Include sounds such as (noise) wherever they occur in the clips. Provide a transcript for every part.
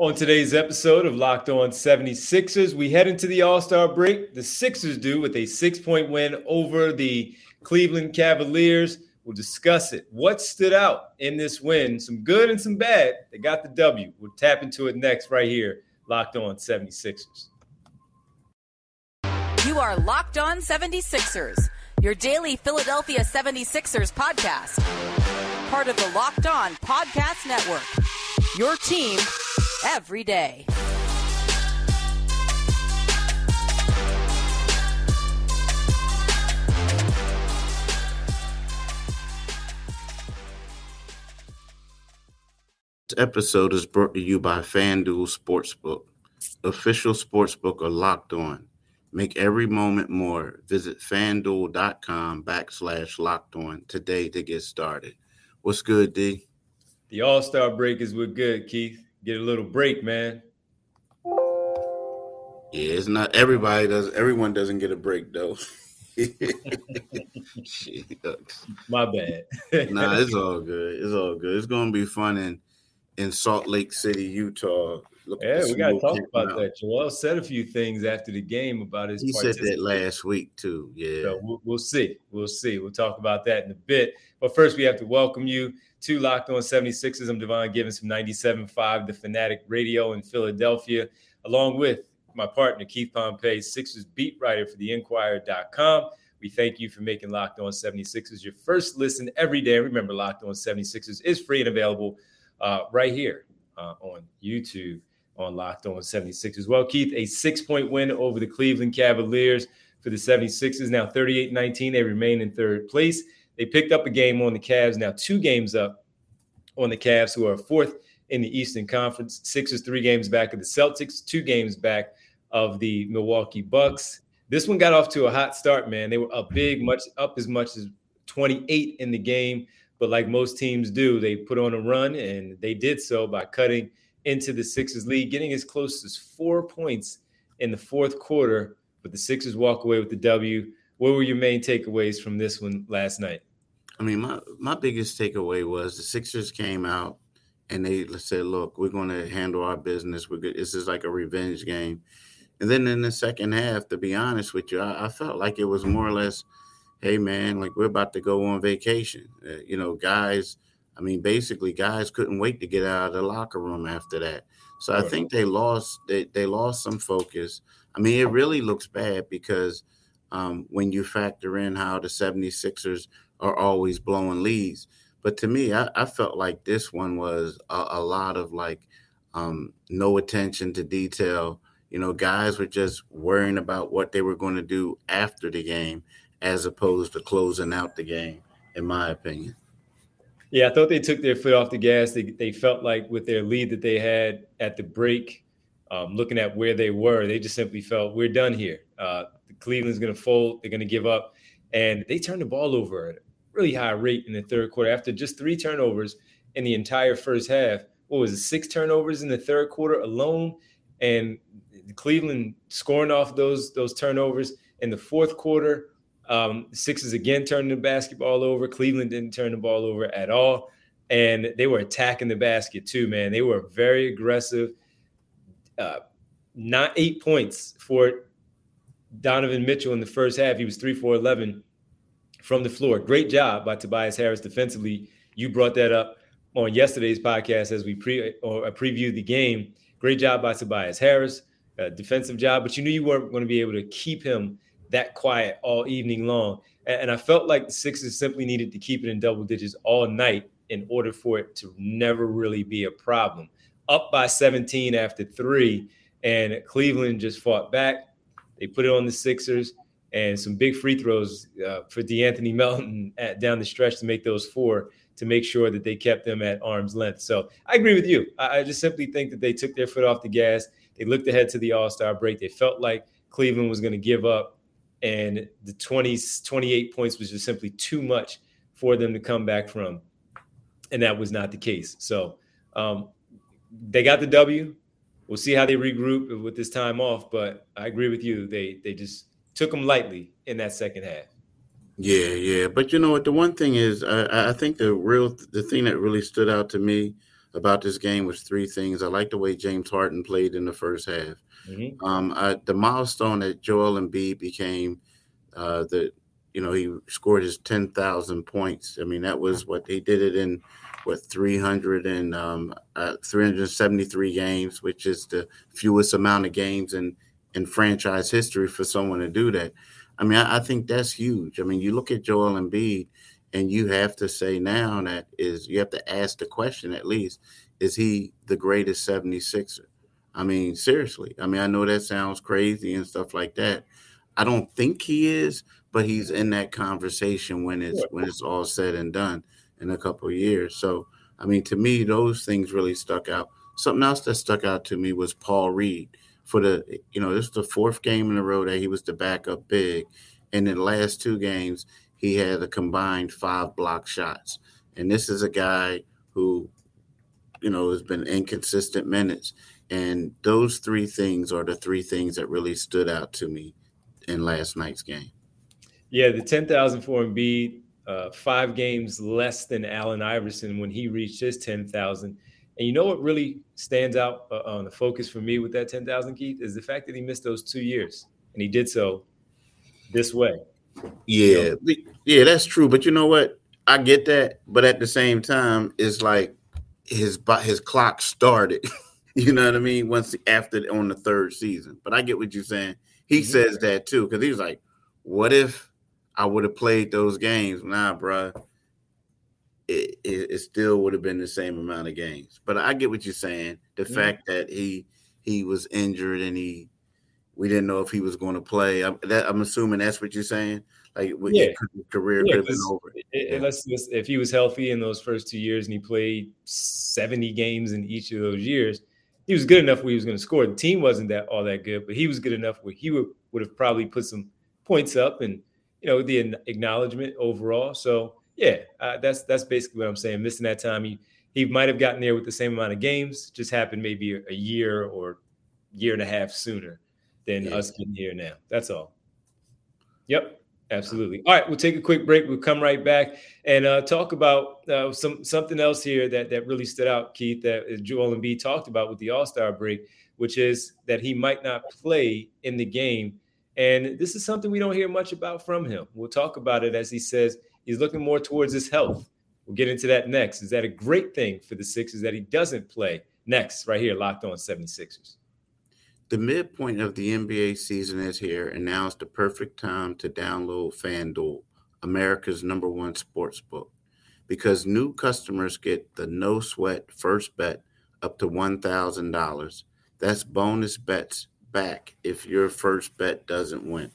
On today's episode of Locked On 76ers, we head into the All Star break. The Sixers do with a six point win over the Cleveland Cavaliers. We'll discuss it. What stood out in this win? Some good and some bad. They got the W. We'll tap into it next, right here, Locked On 76ers. You are Locked On 76ers, your daily Philadelphia 76ers podcast. Part of the Locked On Podcast Network. Your team every day. This episode is brought to you by FanDuel Sportsbook, official sportsbook of Locked On. Make every moment more. Visit fanduel.com backslash locked on today to get started. What's good, D? The All Star break is what good, Keith. Get a little break, man. Yeah, it's not everybody does. Everyone doesn't get a break though. (laughs) My bad. nah, it's (laughs) all good. It's all good. It's gonna be fun in in Salt Lake City, Utah. Look yeah, we gotta talk about out. that. Joel said a few things after the game about his. He said that last week too. Yeah, so we'll, we'll see. We'll see. We'll talk about that in a bit. But first, we have to welcome you to Locked On 76ers. I'm Devon Givens from 97.5, The Fanatic Radio in Philadelphia, along with my partner, Keith Pompey, Sixers beat writer for the Inquirer.com. We thank you for making Locked On 76ers your first listen every day. Remember, Locked On 76ers is free and available uh, right here uh, on YouTube on Locked On 76ers Well, Keith, a six point win over the Cleveland Cavaliers for the 76ers. Now 38 19. They remain in third place. They picked up a game on the Cavs, now two games up on the Cavs, who are fourth in the Eastern Conference. Sixers three games back of the Celtics, two games back of the Milwaukee Bucks. This one got off to a hot start, man. They were up big, much up as much as 28 in the game. But like most teams do, they put on a run, and they did so by cutting into the Sixers lead, getting as close as four points in the fourth quarter. But the Sixers walk away with the W. What were your main takeaways from this one last night? I mean, my my biggest takeaway was the Sixers came out and they said, "Look, we're going to handle our business. We're good. This is like a revenge game." And then in the second half, to be honest with you, I, I felt like it was more or less, "Hey, man, like we're about to go on vacation." Uh, you know, guys. I mean, basically, guys couldn't wait to get out of the locker room after that. So I think they lost they, they lost some focus. I mean, it really looks bad because um, when you factor in how the 76ers are always blowing leads. But to me, I, I felt like this one was a, a lot of like um, no attention to detail. You know, guys were just worrying about what they were going to do after the game as opposed to closing out the game, in my opinion. Yeah, I thought they took their foot off the gas. They, they felt like with their lead that they had at the break, um, looking at where they were, they just simply felt we're done here. Uh, Cleveland's going to fold. They're going to give up. And they turned the ball over at a really high rate in the third quarter after just three turnovers in the entire first half. What was it, six turnovers in the third quarter alone? And Cleveland scoring off those those turnovers in the fourth quarter. Um, Sixers again turning the basketball over. Cleveland didn't turn the ball over at all, and they were attacking the basket too. Man, they were very aggressive. Uh, not eight points for Donovan Mitchell in the first half. He was three for eleven from the floor. Great job by Tobias Harris defensively. You brought that up on yesterday's podcast as we pre or uh, previewed the game. Great job by Tobias Harris, defensive job, but you knew you weren't going to be able to keep him that quiet all evening long. And, I felt like the Sixers simply needed to keep it in double digits all night in order for it to never really be a problem. Up by 17 after three, and Cleveland just fought back. They put it on the Sixers and some big free throws uh, for De'Anthony Melton (laughs) at, down the stretch to make those four to make sure that they kept them at arm's length. So I agree with you. I, I just simply think that they took their foot off the gas. They looked ahead to the All Star break. They felt like Cleveland was going to give up, and the 20, 28 points was just simply too much for them to come back from. And that was not the case. So um, they got the W. We'll see how they regroup with this time off. But I agree with you. They they just took them lightly in that second half. Yeah, yeah, but you know what? The one thing is, I, I think the real the thing that really stood out to me about this game was three things. I like the way James Harden played in the first half. Mm-hmm. Um, I, the milestone that Joel Embiid became uh, the, you know, he scored his ten thousand points. I mean, that was what they did it in what 300 and um, uh, 373 games, which is the fewest amount of games in in franchise history for someone to do that. I mean, I, I think that's huge. I mean, you look at Joel Embiid, and you have to say now that is you have to ask the question at least is he the greatest 76er i mean seriously i mean i know that sounds crazy and stuff like that. I don't think he is but he's in that conversation when it's when it's all said and done in a couple years. So i mean to me those things really stuck out. Something else that stuck out to me was paul reed for the you know this is the fourth game in a row that he was the backup big. And in the last two games he had a combined five block shots. And this is a guy who, you know, has been inconsistent minutes. And those three things are the three things that really stood out to me in last night's game. Yeah, the 10,000 for Embiid, uh, five games less than Allen Iverson when he reached his 10,000. And you know what really stands out uh, on the focus for me with that 10,000, Keith, is the fact that he missed those two years. And he did so this way. Yeah, yeah, that's true. But you know what? I get that, but at the same time, it's like his his clock started. (laughs) you know what I mean? Once after on the third season. But I get what you're saying. He mm-hmm. says that too because he was like, "What if I would have played those games?" Nah, bro. It, it, it still would have been the same amount of games. But I get what you're saying. The mm-hmm. fact that he he was injured and he we didn't know if he was going to play. I'm, that, I'm assuming that's what you're saying. Like, yeah. career yeah, could have been over. Unless if he was healthy in those first two years and he played 70 games in each of those years, he was good enough where he was going to score. The team wasn't that all that good, but he was good enough where he would, would have probably put some points up and you know the acknowledgement overall. So yeah, uh, that's that's basically what I'm saying. Missing that time, he he might have gotten there with the same amount of games, just happened maybe a, a year or year and a half sooner than yeah. us getting here now. That's all. Yep, absolutely. All right, we'll take a quick break. We'll come right back and uh, talk about uh, some something else here that that really stood out, Keith, that Joel and Embiid talked about with the All Star break, which is that he might not play in the game. And this is something we don't hear much about from him. We'll talk about it as he says he's looking more towards his health. We'll get into that next. Is that a great thing for the Sixers that he doesn't play? Next, right here, locked on 76ers. The midpoint of the NBA season is here, and now is the perfect time to download FanDuel, America's number one sports book, because new customers get the no sweat first bet up to $1,000. That's bonus bets back if your first bet doesn't win.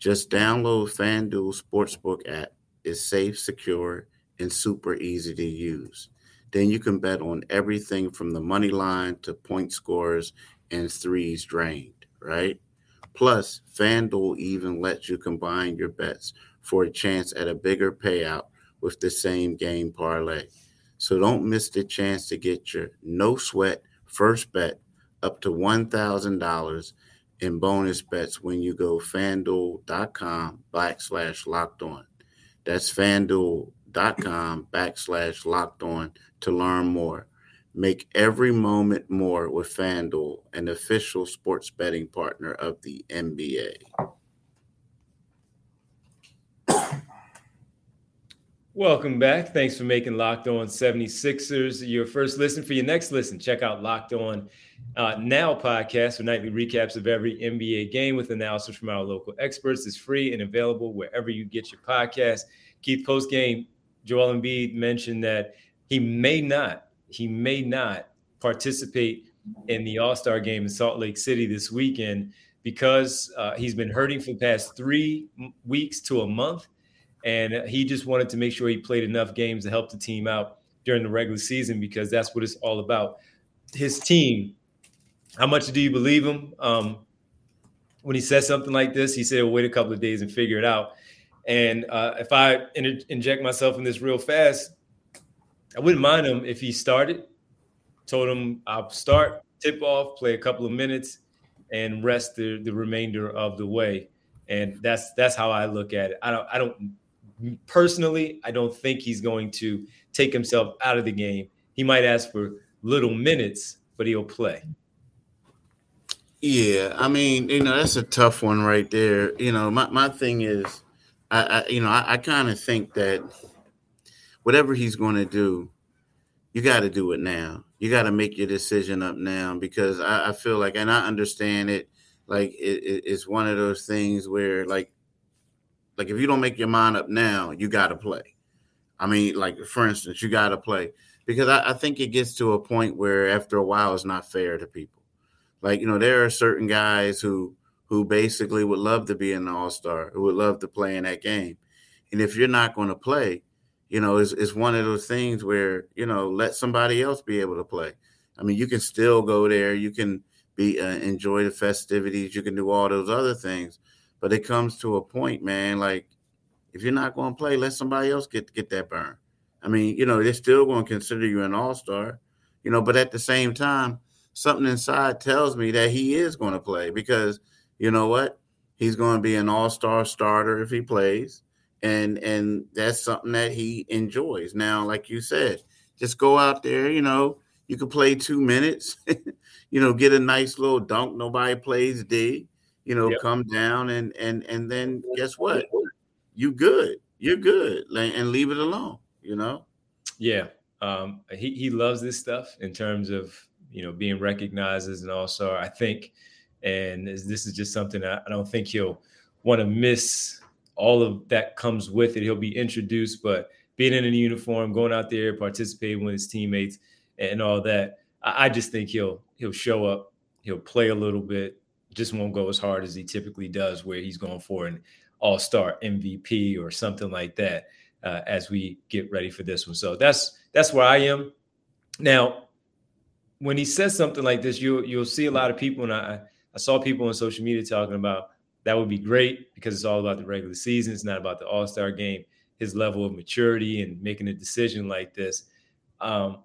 Just download FanDuel Sportsbook app. It's safe, secure, and super easy to use. Then you can bet on everything from the money line to point scores and threes drained, right? Plus, FanDuel even lets you combine your bets for a chance at a bigger payout with the same game parlay. So don't miss the chance to get your no sweat first bet up to $1,000 in bonus bets when you go fanduel.com backslash locked on. That's fanduel.com backslash locked on to learn more. Make every moment more with FanDuel, an official sports betting partner of the NBA. Welcome back. Thanks for making Locked On 76ers your first listen. For your next listen, check out Locked On uh, Now podcast for nightly recaps of every NBA game with analysis from our local experts. It's free and available wherever you get your podcast. Keith, post game, Joel Embiid mentioned that he may not he may not participate in the All Star game in Salt Lake City this weekend because uh, he's been hurting for the past three weeks to a month. And he just wanted to make sure he played enough games to help the team out during the regular season because that's what it's all about. His team, how much do you believe him? Um, when he says something like this, he said, wait a couple of days and figure it out. And uh, if I inter- inject myself in this real fast, I wouldn't mind him if he started. Told him I'll start, tip off, play a couple of minutes, and rest the, the remainder of the way. And that's that's how I look at it. I don't I don't personally I don't think he's going to take himself out of the game. He might ask for little minutes, but he'll play. Yeah, I mean, you know, that's a tough one right there. You know, my, my thing is, I, I you know, I, I kind of think that whatever he's going to do, you got to do it now. You got to make your decision up now because I, I, feel like, and I understand it. Like it, it, it's one of those things where, like, like if you don't make your mind up now, you got to play. I mean, like for instance, you got to play because I, I think it gets to a point where after a while, it's not fair to people like, you know, there are certain guys who who basically would love to be an all-star, who would love to play in that game. And if you're not going to play, you know, it's, it's one of those things where, you know, let somebody else be able to play. I mean, you can still go there, you can be uh, enjoy the festivities, you can do all those other things, but it comes to a point, man, like if you're not going to play, let somebody else get get that burn. I mean, you know, they're still going to consider you an all-star, you know, but at the same time, something inside tells me that he is going to play because you know what? He's going to be an all-star starter if he plays. And and that's something that he enjoys. Now, like you said, just go out there, you know, you can play 2 minutes, (laughs) you know, get a nice little dunk, nobody plays D, you know, yep. come down and and and then guess what? You good. You're good. And leave it alone, you know? Yeah. Um, he, he loves this stuff in terms of you know, being recognized as an all star. I think, and this is just something I, don't think he'll want to miss. All of that comes with it. He'll be introduced, but being in a uniform, going out there, participating with his teammates, and all that, I, I just think he'll he'll show up. He'll play a little bit. Just won't go as hard as he typically does, where he's going for an All Star MVP or something like that. Uh, as we get ready for this one, so that's that's where I am now when he says something like this, you'll you'll see a lot of people, and I I saw people on social media talking about that would be great because it's all about the regular season. It's not about the All Star game. His level of maturity and making a decision like this. Um,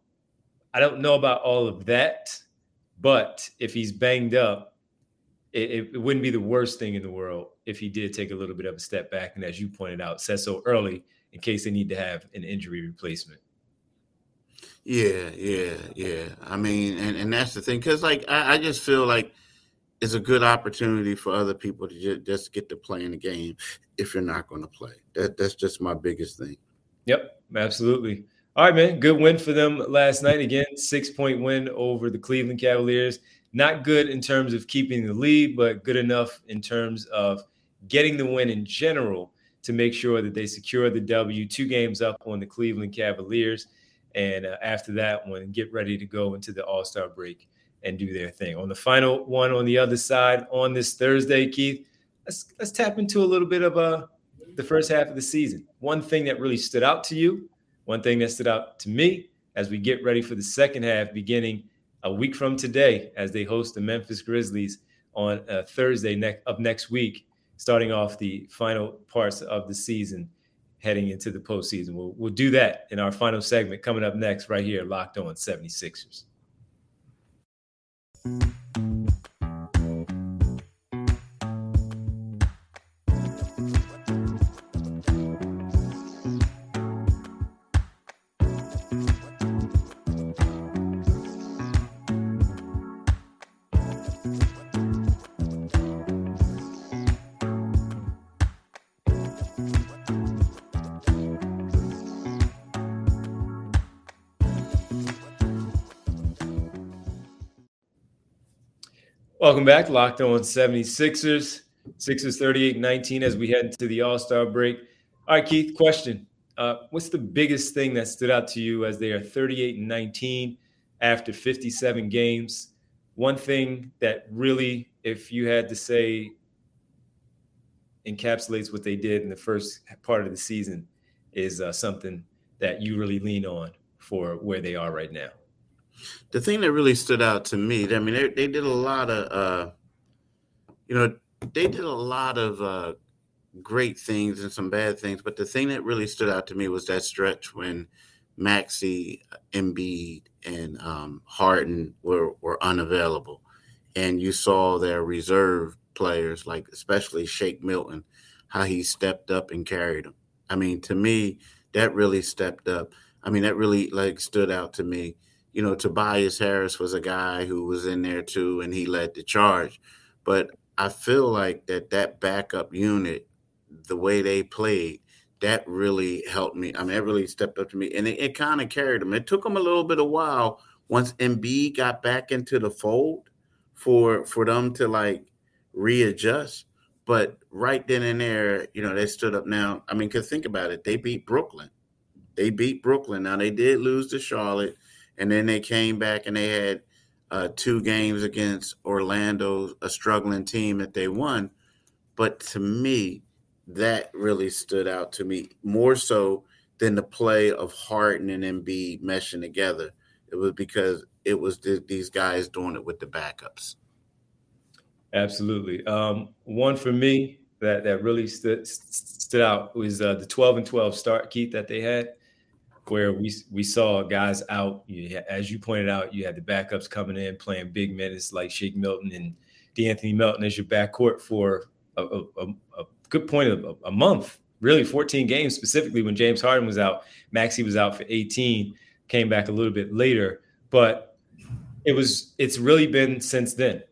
I don't know about all of that, but if he's banged up, it, it, wouldn't be the worst thing in the world if he did take a little bit of a step back. And as you pointed out, said so early in case they need to have an injury replacement. Yeah, yeah, yeah. I mean, and, and that's the thing, because like I, I, just feel like it's a good opportunity for other people to just, get to play in the game if you're not going to play. That that's just my biggest thing. Yep, absolutely. All right, man. Good win for them last night. (laughs) Again, six point win over the Cleveland Cavaliers. Not good in terms of keeping the lead, but good enough in terms of getting the win in general to make sure that they secure the W. Two games up on the Cleveland Cavaliers and uh, after that one get ready to go into the all-star break and do their thing on the final one on the other side on this thursday keith let's let's tap into a little bit of uh the first half of the season one thing that really stood out to you one thing that stood out to me as we get ready for the second half beginning a week from today as they host the memphis grizzlies on uh, thursday ne- of next week starting off the final parts of the season heading into the postseason. We'll, we'll do that in our final segment coming up next, right here, Locked On 76ers. Mm-hmm. Welcome back. Locked on 76ers. Sixers 38 19 as we head into the All Star break. All right, Keith, question. Uh, what's the biggest thing that stood out to you as they are 38 and 19 after 57 games? One thing that really, if you had to say, encapsulates what they did in the first part of the season is uh, something that you really lean on for where they are right now the thing that really stood out to me, I mean, they, they did a lot of, uh, you know, they did a lot of uh, great things and some bad things, but the thing that really stood out to me was that stretch when Maxey, Embiid, and um, Harden were were unavailable, and you saw their reserve players, like especially Shake Milton, how he stepped up and carried them. I mean, to me, that really stepped up. I mean, that really like stood out to me you know, Tobias Harris was a guy who was in there too, and he led the charge. But I feel like that that backup unit, the way they played, that really helped me. I mean, it really stepped up to me, and it, it kind of carried them. It took them a little bit of while once Embiid got back into the fold for for them to like readjust. But right then and there, you know, they stood up. Now, I mean, cause think about it, they beat Brooklyn. They beat Brooklyn. Now they did lose to Charlotte, and then they came back and they had uh, two games against Orlando, a struggling team that they won. But to me, that really stood out to me more so than the play of Harden and Embiid meshing together. It was because it was th- these guys doing it with the backups. Absolutely. Um, one for me that that really stood stood out was uh, the 12 and 12 start, Keith, that they had, where we we saw guys out. You, as you pointed out, you had the backups coming in playing big minutes like Shake Milton and De'Anthony Melton as your backcourt for a, a, a good point of a, a month, really 14 games specifically when James Harden was out. Maxey was out for 18, came back a little bit later, but it was it's really been since then.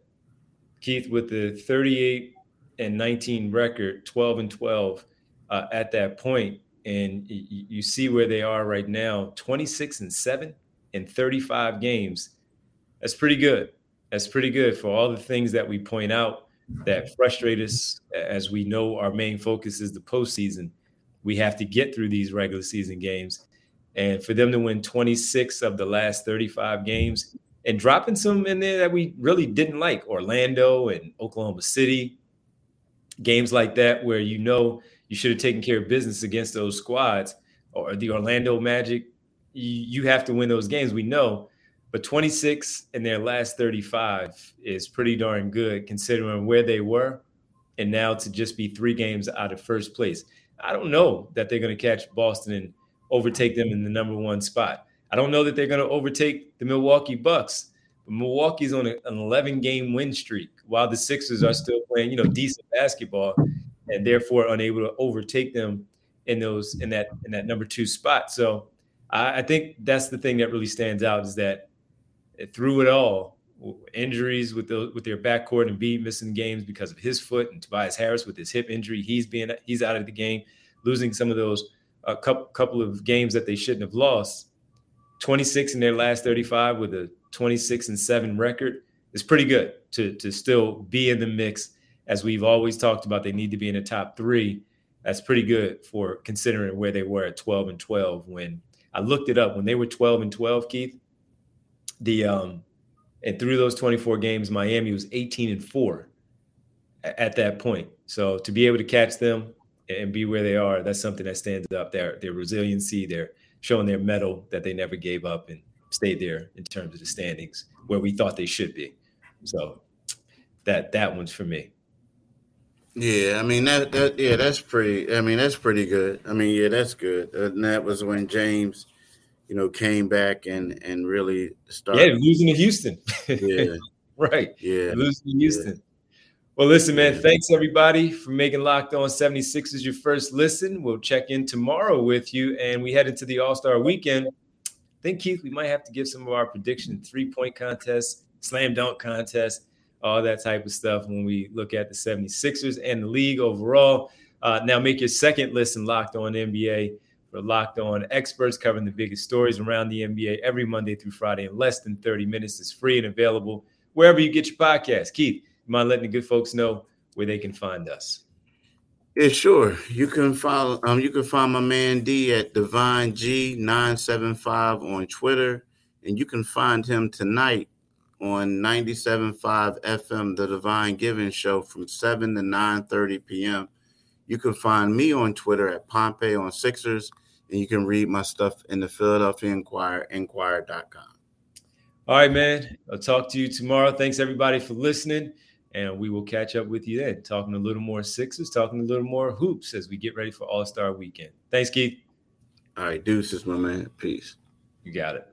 Keith with the 38 and 19 record, 12 and 12 uh, at that point, and you see where they are right now, 26 and 7 in 35 games. That's pretty good. That's pretty good for all the things that we point out that frustrate us as we know our main focus is the postseason. We have to get through these regular season games. And for them to win 26 of the last 35 games and dropping some in there that we really didn't like Orlando and Oklahoma City, games like that where you know you should have taken care of business against those squads or the Orlando Magic, you have to win those games. We know but 26 in their last 35 is pretty darn good considering where they were and now to just be three games out of first place. I don't know that they're going to catch Boston and overtake them in the number one spot. I don't know that they're going to overtake the Milwaukee Bucks. But Milwaukee's on an 11 game win streak while the Sixers are hmm. still playing, you know, decent basketball and therefore unable to overtake them in those in that in that number two spot. So I, I think that's the thing that really stands out is that through it all, injuries with the with their backcourt Embiid missing games because of his foot, and Tobias Harris with his hip injury, he's being he's out of the game, losing some of those a uh, couple couple of games that they shouldn't have lost. 26 in their last 35 with a 26 and 7 record is pretty good to to still be in the mix as we've always talked about they need to be in the top 3 that's pretty good for considering where they were at 12 and 12 when I looked it up when they were 12 and 12 Keith the um, and through those 24 games, Miami was 18 and four at that point. So to be able to catch them and be where they are, that's something that stands up. Their their resiliency, they're showing their metal that they never gave up and stayed there in terms of the standings where we thought they should be. So that that one's for me. Yeah, I mean that that yeah, that's pretty. I mean that's pretty good. I mean yeah, that's good. Uh, and that was when James you know, came back and and really started. Yeah, losing to Houston. Yeah. (laughs) right. Yeah. Losing to Houston. Yeah. Well, listen, man, yeah. thanks everybody for making Locked On 76ers your first listen. We'll check in tomorrow with you and we head into the All Star weekend. I think, Keith, we might have to give some of our prediction three point contest, slam dunk contest, all that type of stuff when we look at the 76ers and the league overall. Uh, now, make your second listen locked on NBA for Locked On experts covering the biggest stories around the NBA every Monday through Friday in less than 30 minutes. It's free and available wherever you get your podcast. Keith, you mind letting the good folks know where they can find us? Yeah, sure. You can follow um you can find my man D at Devon G975 on Twitter. And you can find him tonight on 97.5 FM, the Devon Givens Show from 7 to 9 30 p.m. You can find me on Twitter at Pompey on Sixers and you can read my stuff in the Philadelphia Inquirer, inquirer.com. All right, man. I'll talk to you tomorrow. Thanks everybody for listening. And we will catch up with you then, talking a little more Sixers, talking a little more hoops as we get ready for All Star weekend. Thanks, Keith. All right, deuces, my man. Peace. You got it.